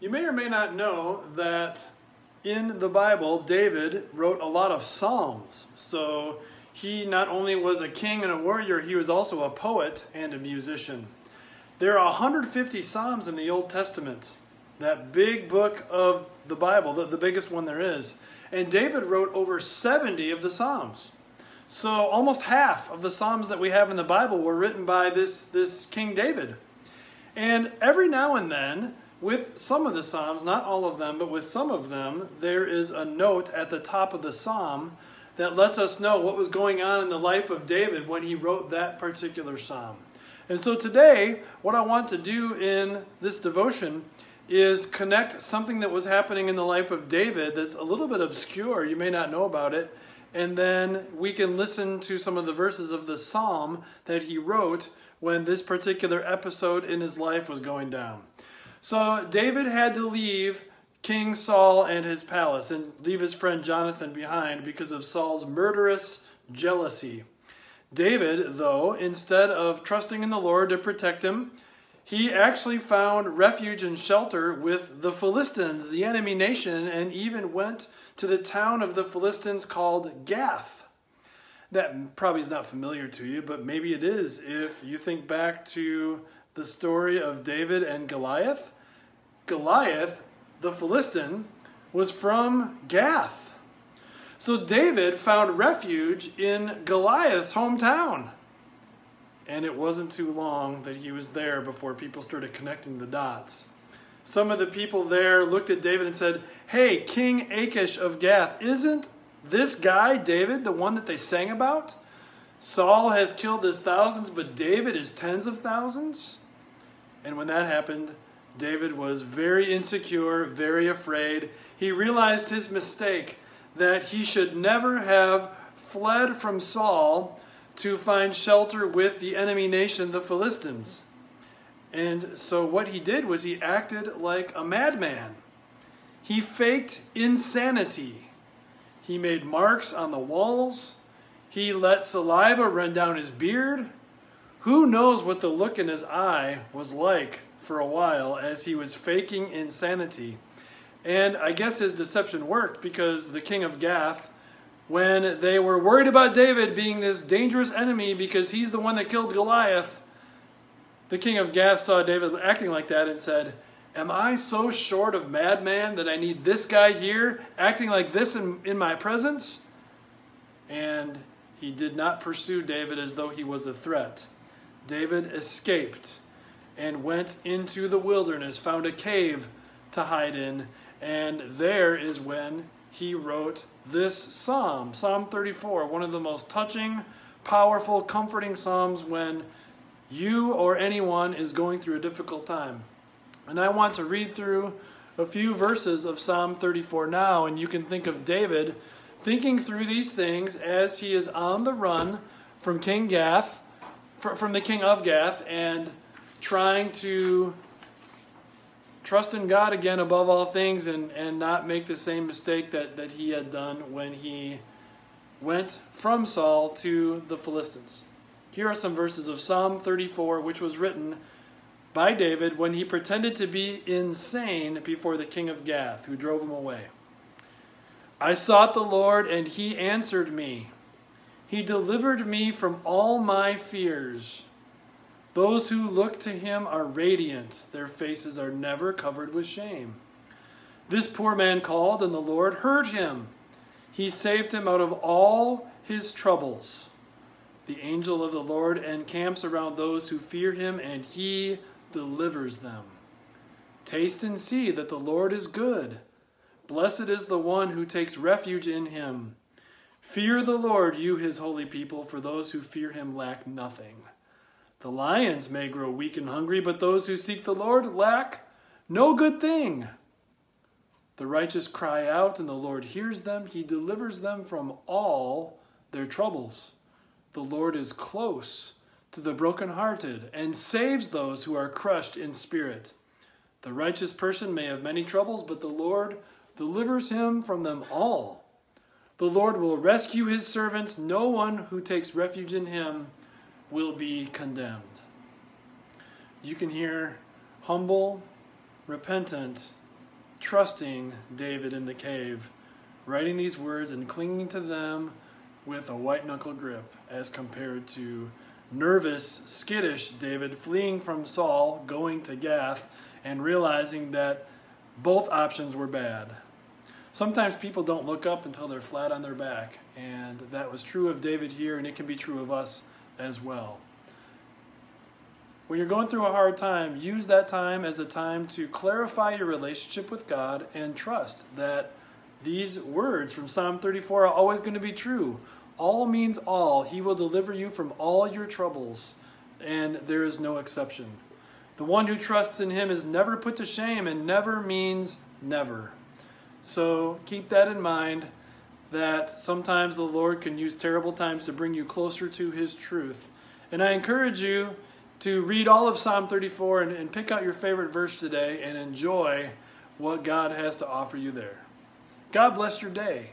You may or may not know that in the Bible, David wrote a lot of Psalms. So he not only was a king and a warrior, he was also a poet and a musician. There are 150 Psalms in the Old Testament, that big book of the Bible, the, the biggest one there is. And David wrote over 70 of the Psalms. So almost half of the Psalms that we have in the Bible were written by this, this King David. And every now and then, with some of the Psalms, not all of them, but with some of them, there is a note at the top of the Psalm that lets us know what was going on in the life of David when he wrote that particular Psalm. And so today, what I want to do in this devotion is connect something that was happening in the life of David that's a little bit obscure. You may not know about it. And then we can listen to some of the verses of the psalm that he wrote when this particular episode in his life was going down. So David had to leave King Saul and his palace and leave his friend Jonathan behind because of Saul's murderous jealousy. David, though, instead of trusting in the Lord to protect him, he actually found refuge and shelter with the Philistines, the enemy nation, and even went to the town of the Philistines called Gath. That probably is not familiar to you, but maybe it is if you think back to the story of David and Goliath. Goliath, the Philistine, was from Gath. So David found refuge in Goliath's hometown. And it wasn't too long that he was there before people started connecting the dots. Some of the people there looked at David and said, Hey, King Achish of Gath, isn't this guy, David, the one that they sang about? Saul has killed his thousands, but David is tens of thousands? And when that happened, David was very insecure, very afraid. He realized his mistake that he should never have fled from Saul to find shelter with the enemy nation, the Philistines. And so what he did was he acted like a madman. He faked insanity. He made marks on the walls. He let saliva run down his beard. Who knows what the look in his eye was like for a while as he was faking insanity. And I guess his deception worked because the king of Gath, when they were worried about David being this dangerous enemy because he's the one that killed Goliath, the king of Gath saw David acting like that and said, Am I so short of madman that I need this guy here acting like this in, in my presence? And he did not pursue David as though he was a threat. David escaped and went into the wilderness, found a cave to hide in, and there is when he wrote this psalm, Psalm 34, one of the most touching, powerful, comforting psalms when you or anyone is going through a difficult time. And I want to read through a few verses of Psalm 34 now, and you can think of David thinking through these things as he is on the run from King Gath, from the king of Gath, and trying to trust in God again above all things and, and not make the same mistake that, that he had done when he went from Saul to the Philistines. Here are some verses of Psalm 34, which was written by David when he pretended to be insane before the king of Gath, who drove him away. I sought the Lord, and he answered me. He delivered me from all my fears. Those who look to him are radiant, their faces are never covered with shame. This poor man called, and the Lord heard him. He saved him out of all his troubles. The angel of the Lord encamps around those who fear him, and he delivers them. Taste and see that the Lord is good. Blessed is the one who takes refuge in him. Fear the Lord, you his holy people, for those who fear him lack nothing. The lions may grow weak and hungry, but those who seek the Lord lack no good thing. The righteous cry out, and the Lord hears them. He delivers them from all their troubles. The Lord is close to the brokenhearted and saves those who are crushed in spirit. The righteous person may have many troubles, but the Lord delivers him from them all. The Lord will rescue his servants. No one who takes refuge in him will be condemned. You can hear humble, repentant trusting David in the cave, writing these words and clinging to them with a white knuckle grip as compared to nervous, skittish David fleeing from Saul, going to Gath, and realizing that both options were bad. Sometimes people don't look up until they're flat on their back, and that was true of David here, and it can be true of us as well. When you're going through a hard time, use that time as a time to clarify your relationship with God and trust that these words from Psalm 34 are always going to be true. All means all. He will deliver you from all your troubles, and there is no exception. The one who trusts in him is never put to shame, and never means never. So keep that in mind that sometimes the Lord can use terrible times to bring you closer to his truth. And I encourage you to read all of Psalm 34 and, and pick out your favorite verse today and enjoy what God has to offer you there. God bless your day.